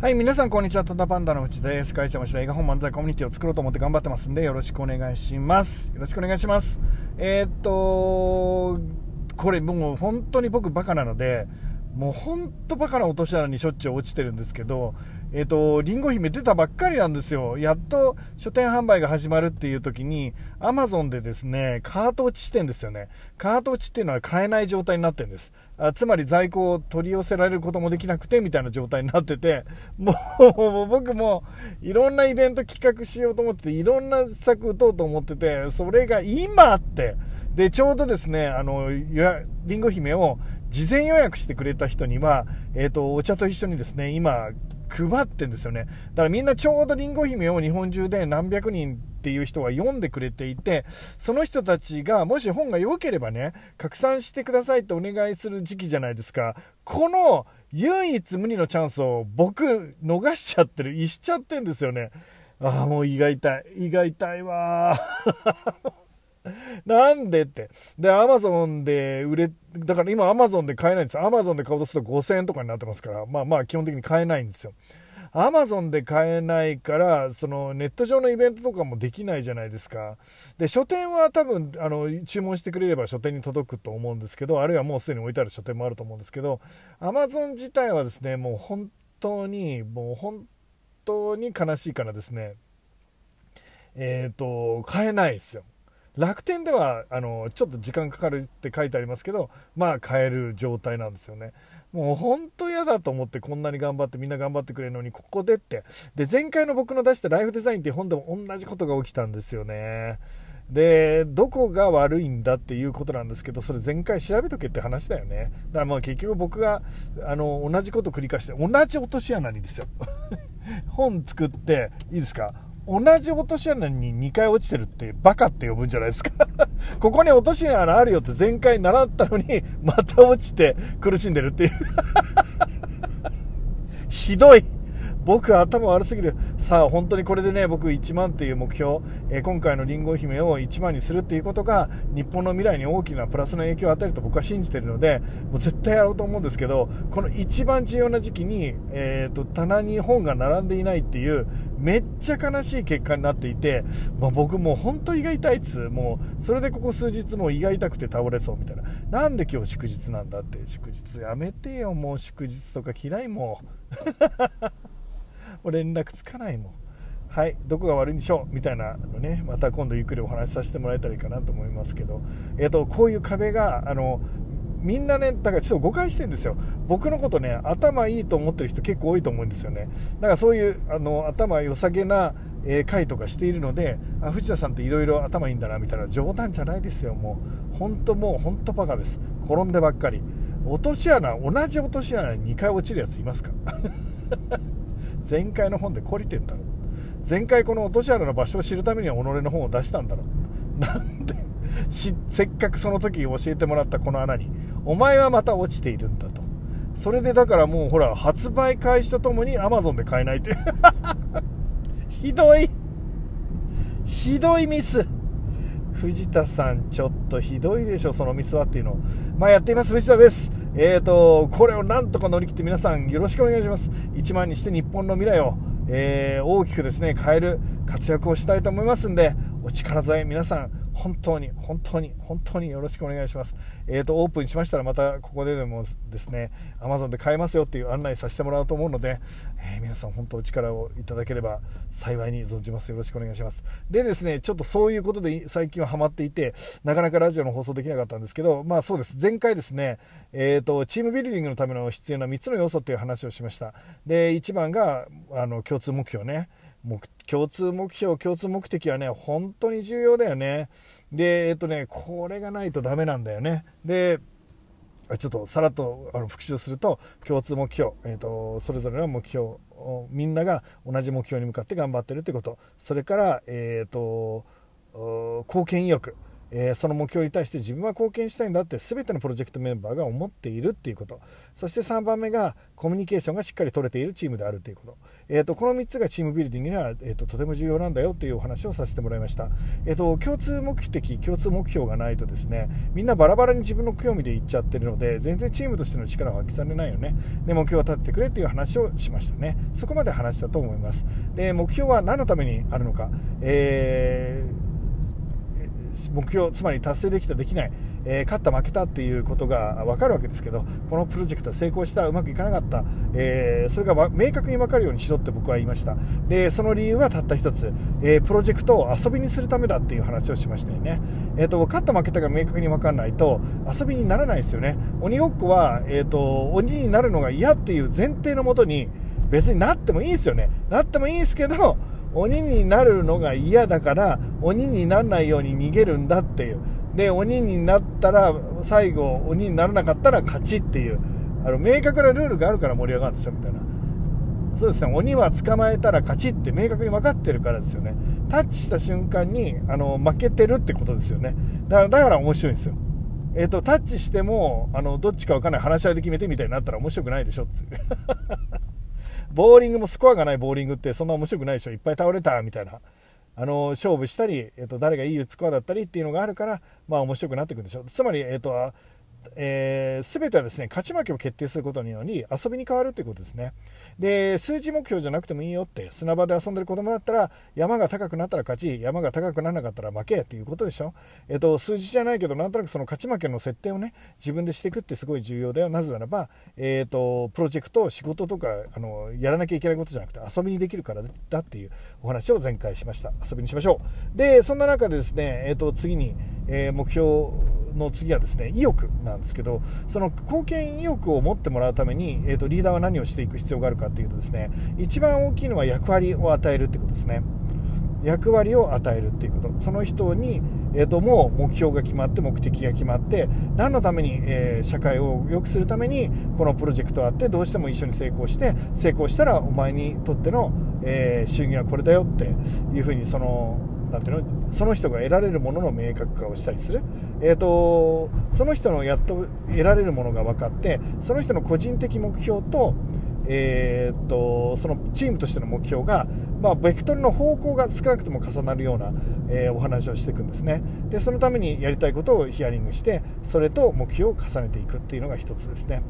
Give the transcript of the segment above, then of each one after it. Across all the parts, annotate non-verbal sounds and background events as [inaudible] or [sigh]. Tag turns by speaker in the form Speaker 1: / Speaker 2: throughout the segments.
Speaker 1: はい、皆さんこんにちは。トダパンダの内です。会社もし映画本漫才コミュニティを作ろうと思って頑張ってますんで、よろしくお願いします。よろしくお願いします。えー、っと、これもう本当に僕バカなので、もう本当バカな落とし穴にしょっちゅう落ちてるんですけど、えっ、ー、と、リンゴ姫出たばっかりなんですよ。やっと書店販売が始まるっていう時に、アマゾンでですね、カート落ちしてんですよね。カート落ちっていうのは買えない状態になってるんです。あつまり在庫を取り寄せられることもできなくて、みたいな状態になってて、[laughs] もう僕もいろんなイベント企画しようと思ってて、いろんな策打とうと思ってて、それが今って、で、ちょうどですね、あの、リンゴ姫を事前予約してくれた人には、えっ、ー、と、お茶と一緒にですね、今、配ってんですよね。だからみんなちょうどりんご姫を日本中で何百人っていう人が読んでくれていて、その人たちがもし本が良ければね、拡散してくださいってお願いする時期じゃないですか。この唯一無二のチャンスを僕逃しちゃってる、いしちゃってんですよね。ああ、もう胃が痛い。胃が痛いわ [laughs] なんでって。で、アマゾンで売れ、だから今アマゾンで買えないんですよ。アマゾンで買おうとすると5000円とかになってますから、まあまあ基本的に買えないんですよ。アマゾンで買えないから、そのネット上のイベントとかもできないじゃないですか。で、書店は多分、あの、注文してくれれば書店に届くと思うんですけど、あるいはもうすでに置いてある書店もあると思うんですけど、アマゾン自体はですね、もう本当に、もう本当に悲しいからですね、えっ、ー、と、買えないですよ。楽天ではあのちょっと時間かかるって書いてありますけど、まあ買える状態なんですよね。もう本当嫌だと思ってこんなに頑張ってみんな頑張ってくれるのにここでって。で、前回の僕の出したライフデザインっていう本でも同じことが起きたんですよね。で、どこが悪いんだっていうことなんですけど、それ前回調べとけって話だよね。だからまあ結局僕が、あの、同じこと繰り返して、同じ落とし穴にですよ。[laughs] 本作って、いいですか？同じ落とし穴に2回落ちてるってバカって呼ぶんじゃないですか。[laughs] ここに落とし穴あるよって前回習ったのに [laughs] また落ちて苦しんでるっていう。[laughs] ひどい。僕頭悪すぎる。さあ、本当にこれでね、僕1万っていう目標、え、今回のりんご姫を1万にするっていうことが、日本の未来に大きなプラスの影響を与えると僕は信じてるので、もう絶対やろうと思うんですけど、この一番重要な時期に、えっ、ー、と、棚に本が並んでいないっていう、めっちゃ悲しい結果になっていて、まあ、僕もう本当胃が痛いっつもう、それでここ数日もう胃が痛くて倒れそうみたいな。なんで今日祝日なんだって、祝日やめてよ、もう祝日とか嫌いもう。連絡つかないもんはい、どこが悪いんでしょう？みたいなのね、また今度ゆっくりお話しさせてもらえたらいいかなと思いますけど、えーと、こういう壁が、あの、みんなね、だからちょっと誤解してるんですよ。僕のことね、頭いいと思ってる人結構多いと思うんですよね。だからそういう、あの、頭良さげな、えー、回とかしているので、あ、藤田さんっていろいろ頭いいんだな、みたいな冗談じゃないですよ、もう。本当もう、本当バカです。転んでばっかり。落とし穴、同じ落とし穴に2回落ちるやついますか？[laughs] 前回の本で懲りてんだろ。前回この落とし穴の場所を知るためには己の本を出したんだろ。なんでせっかくその時教えてもらったこの穴にお前はまた落ちているんだと。それでだからもうほら発売開始とともに Amazon で買えないって。[laughs] ひどい。ひどいミス。藤田さんちょっとひどいでしょそのミスはっていうの。をまあやっています藤田です。えーと、これをなんとか乗り切って皆さんよろしくお願いします。1万にして日本の未来を、えー、大きくですね、変える活躍をしたいと思いますんで、お力添え皆さん本当に、本当に、本当によろしくお願いします。えっ、ー、と、オープンしましたらまたここででもですね、Amazon で買えますよっていう案内させてもらおうと思うので、えー、皆さん本当お力をいただければ幸いに存じます。よろしくお願いします。でですね、ちょっとそういうことで最近はハマっていて、なかなかラジオの放送できなかったんですけど、まあそうです。前回ですね、えっ、ー、と、チームビルディングのための必要な3つの要素っていう話をしました。で、1番が、あの、共通目標ね。共通目標、共通目的はね、本当に重要だよね。で、えっとね、これがないとダメなんだよね。で、ちょっとさらっとあの復習すると、共通目標、えっと、それぞれの目標を、みんなが同じ目標に向かって頑張ってるってこと。それから、えっと、貢献意欲。えー、その目標に対して自分は貢献したいんだって全てのプロジェクトメンバーが思っているっていうこと。そして3番目がコミュニケーションがしっかり取れているチームであるということ、えーと、この3つがチームビルディングには、えーと、とても重要なんだよというお話をさせてもらいました、えーと、共通目的共通目標がないとですねみんなバラバラに自分の興味でいっちゃってるので全然チームとしての力を発揮されないよね。で目標を立ててくれっていう話をしましたね。そこまで話したと思います。で目標は何のためにあるのか、えー目標つまり達成できたできない、えー、勝った負けたっていうことが分かるわけですけどこのプロジェクトは成功したうまくいかなかった、えー、それが明確に分かるようにしろって僕は言いました。でその理由はたった一つ、えー、プロジェクトを遊びにするためだっていう話をしましたよね、えーと、勝った負けたが明確に分かんないと遊びにならないですよね。鬼ごっこは、えーと、鬼になるのが嫌っていう前提のもとに別になってもいいですよね。なってもいいですけど鬼になるのが嫌だから鬼にならないように逃げるんだっていう。で鬼になったら最後鬼にならなかったら勝ちっていう。あの明確なルールがあるから盛り上がるんですよみたいな。そうですね。鬼は捕まえたら勝ちって明確に分かってるからですよね。タッチした瞬間にあの負けてるってことですよね。だからだから面白いんですよ。えっ、ー、とタッチしてもあのどっちか分かんない。話し合いで決めてみたいになったら面白くないでしょってボーリングもスコアがないボーリングってそんな面白くないでしょ。いっぱい倒れたみたいな。あの勝負したり、えっと、誰がいいスコアだったりっていうのがあるから、まあ、面白くなっていくんでしょ。うつまり、えっとえー、全てはですね勝ち負けを決定することにより遊びに変わるということですね。で数字目標じゃなくてもいいよって砂場で遊んでる子供だったら山が高くなったら勝ち山が高くならなかったら負けっていうことでしょ、えーと、数字じゃないけどなんとなくその勝ち負けの設定をね自分でしていくってすごい重要だよ。なぜならば、えーと、プロジェクト仕事とかあのやらなきゃいけないことじゃなくて遊びにできるからだっていうお話を前回しました。遊びにしましょう。でそんな中でですね、えー、と次に、え、目標の次はですね意欲なんですけどその貢献意欲を持ってもらうために、えーと、リーダーは何をしていく必要があるかっていうとですね一番大きいのは役割を与えるってことですね。役割を与えるっていうこと。その人に、えーと、もう目標が決まって目的が決まって何のために、えー、社会を良くするためにこのプロジェクトがあってどうしても一緒に成功して成功したらお前にとっての、えー、収入はこれだよっていうふうにそのなんていうのその人が得られるものの明確化をしたりする、えーと、その人のやっと得られるものが分かってその人の個人的目標と,、えーと、そのチームとしての目標が、まあ、ベクトルの方向が少なくとも重なるような、えー、お話をしていくんですね。でそのためにやりたいことをヒアリングしてそれと目標を重ねていくっていうのが一つですね。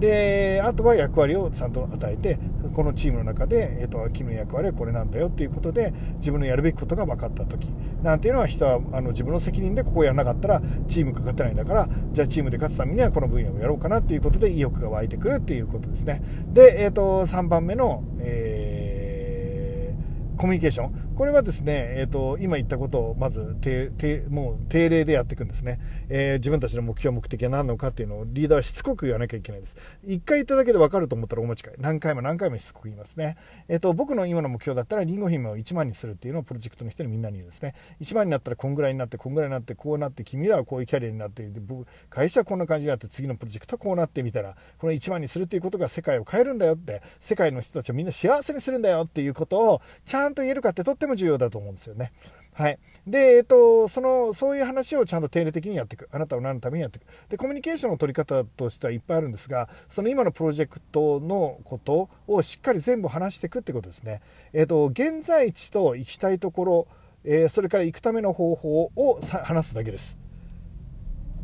Speaker 1: であとは役割をちゃんと与えてこのチームの中で、えーと、君の役割はこれなんだよっていうことで自分のやるべきことが分かった時。なんていうのは人はあの自分の責任でここをやらなかったらチームが勝てないんだからじゃあチームで勝つためにはこの分野をやろうかなっていうことで意欲が湧いてくるっていうことですね。で、えーと、3番目の、えー、コミュニケーション。これはですね、えーと、今言ったことをまずててもう定例でやっていくんですね、えー、自分たちの目標、目的は何なのかっていうのをリーダーはしつこく言わなきゃいけないです。1回言っただけで分かると思ったらお持ち帰り。何回も何回もしつこく言いますね。えっ、ー、と、僕の今の目標だったら、りんご姫を1万にするっていうのをプロジェクトの人にみんなに言うんですね。1万になったらこんぐらいになって、こんぐらいになって、こうなって、君らはこういうキャリアになって、僕会社はこんな感じになって、次のプロジェクトはこうなってみたら、この1万にするっていうことが世界を変えるんだよって、世界の人たちをみんな幸せにするんだよっていうことをちゃんと言えるかってとっても重要だと思うんですよね。はい。で、えっと、その、そういう話をちゃんと定例的にやっていく。あなたは何のためにやっていく。で、コミュニケーションの取り方としてはいっぱいあるんですが、その今のプロジェクトのことをしっかり全部話していくってことですね。えっと、現在地と行きたいところ、えー、それから行くための方法を話すだけです。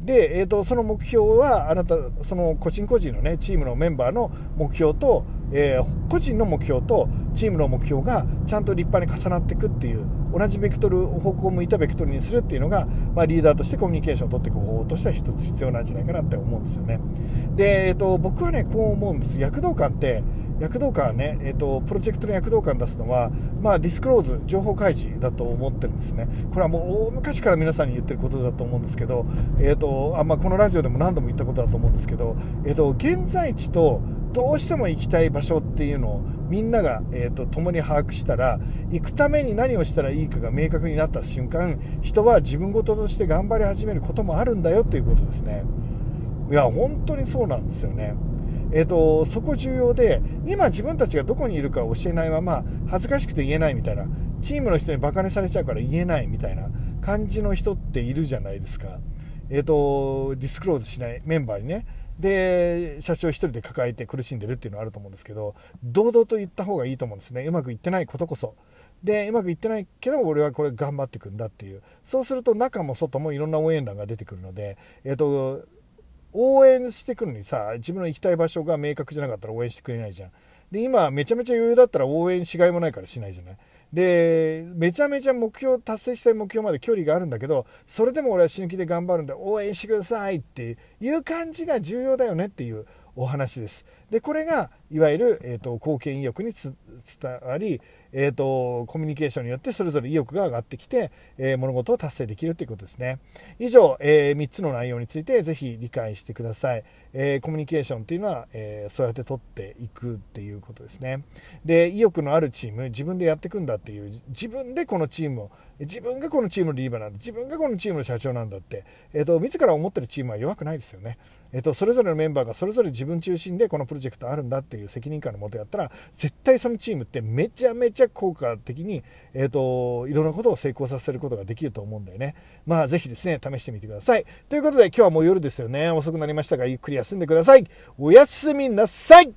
Speaker 1: で、えーと、その目標はあなたその個人個人のねチームのメンバーの目標と、えー、個人の目標とチームの目標がちゃんと立派に重なっていくっていう同じベクトル方向を向いたベクトルにするっていうのが、まあ、リーダーとしてコミュニケーションを取っていく方法としては一つ必要なんじゃないかなって思うんですよね。で、えーと僕はねこう思うんです。躍動感って躍動感ね、えーと、プロジェクトの躍動感を出すのは、まあ、ディスクローズ、情報開示だと思ってるんですね。これはもう大昔から皆さんに言ってることだと思うんですけど、えーとあまあ、このラジオでも何度も言ったことだと思うんですけど、えーと、現在地とどうしても行きたい場所っていうのをみんなが、えーと、共に把握したら行くために何をしたらいいかが明確になった瞬間人は自分事として頑張り始めることもあるんだよっていうことですねいや本当にそうなんですよねえーと、そこ重要で今自分たちがどこにいるか教えないまま恥ずかしくて言えないみたいなチームの人にバカにされちゃうから言えないみたいな感じの人っているじゃないですか。え、ー、と、ディスクローズしないメンバーにね。で、社長一人で抱えて苦しんでるっていうのはあると思うんですけど、堂々と言った方がいいと思うんですね。うまくいってないことこそ。で、うまくいってないけど、俺はこれ頑張っていくんだっていう。そうすると中も外もいろんな応援団が出てくるので、えっ、ー、と、応援してくるのにさ、自分の行きたい場所が明確じゃなかったら応援してくれないじゃん。で、今めちゃめちゃ余裕だったら応援しがいもないからしないじゃない？で、めちゃめちゃ目標、達成したい目標まで距離があるんだけど、それでも俺は死ぬ気で頑張るんで応援してくださいっていう感じが重要だよねっていうお話です。で、これが、いわゆる、えっ、ー、と、貢献意欲に伝わり、えっ、ー、と、コミュニケーションによってそれぞれ意欲が上がってきて、えー、物事を達成できるということですね。以上、え3つの内容についてぜひ理解してください。えコミュニケーションっていうのは、えそうやって取っていくっていうことですね。で、意欲のあるチーム、自分でやっていくんだっていう、自分でこのチームを、自分がこのチームのリーバーなんだ、自分がこのチームの社長なんだって、えっ、と、自ら思ってるチームは弱くないですよね。えっと、それぞれのメンバーがそれぞれ自分中心でこのプロジェクトあるんだっていう責任感のもとやったら、絶対そのチームチームってめちゃめちゃ効果的に、えっと、いろんなことを成功させることができると思うんだよね。まあ、ぜひですね、試してみてください。ということで、今日はもう夜ですよね。遅くなりましたが、ゆっくり休んでください。おやすみなさい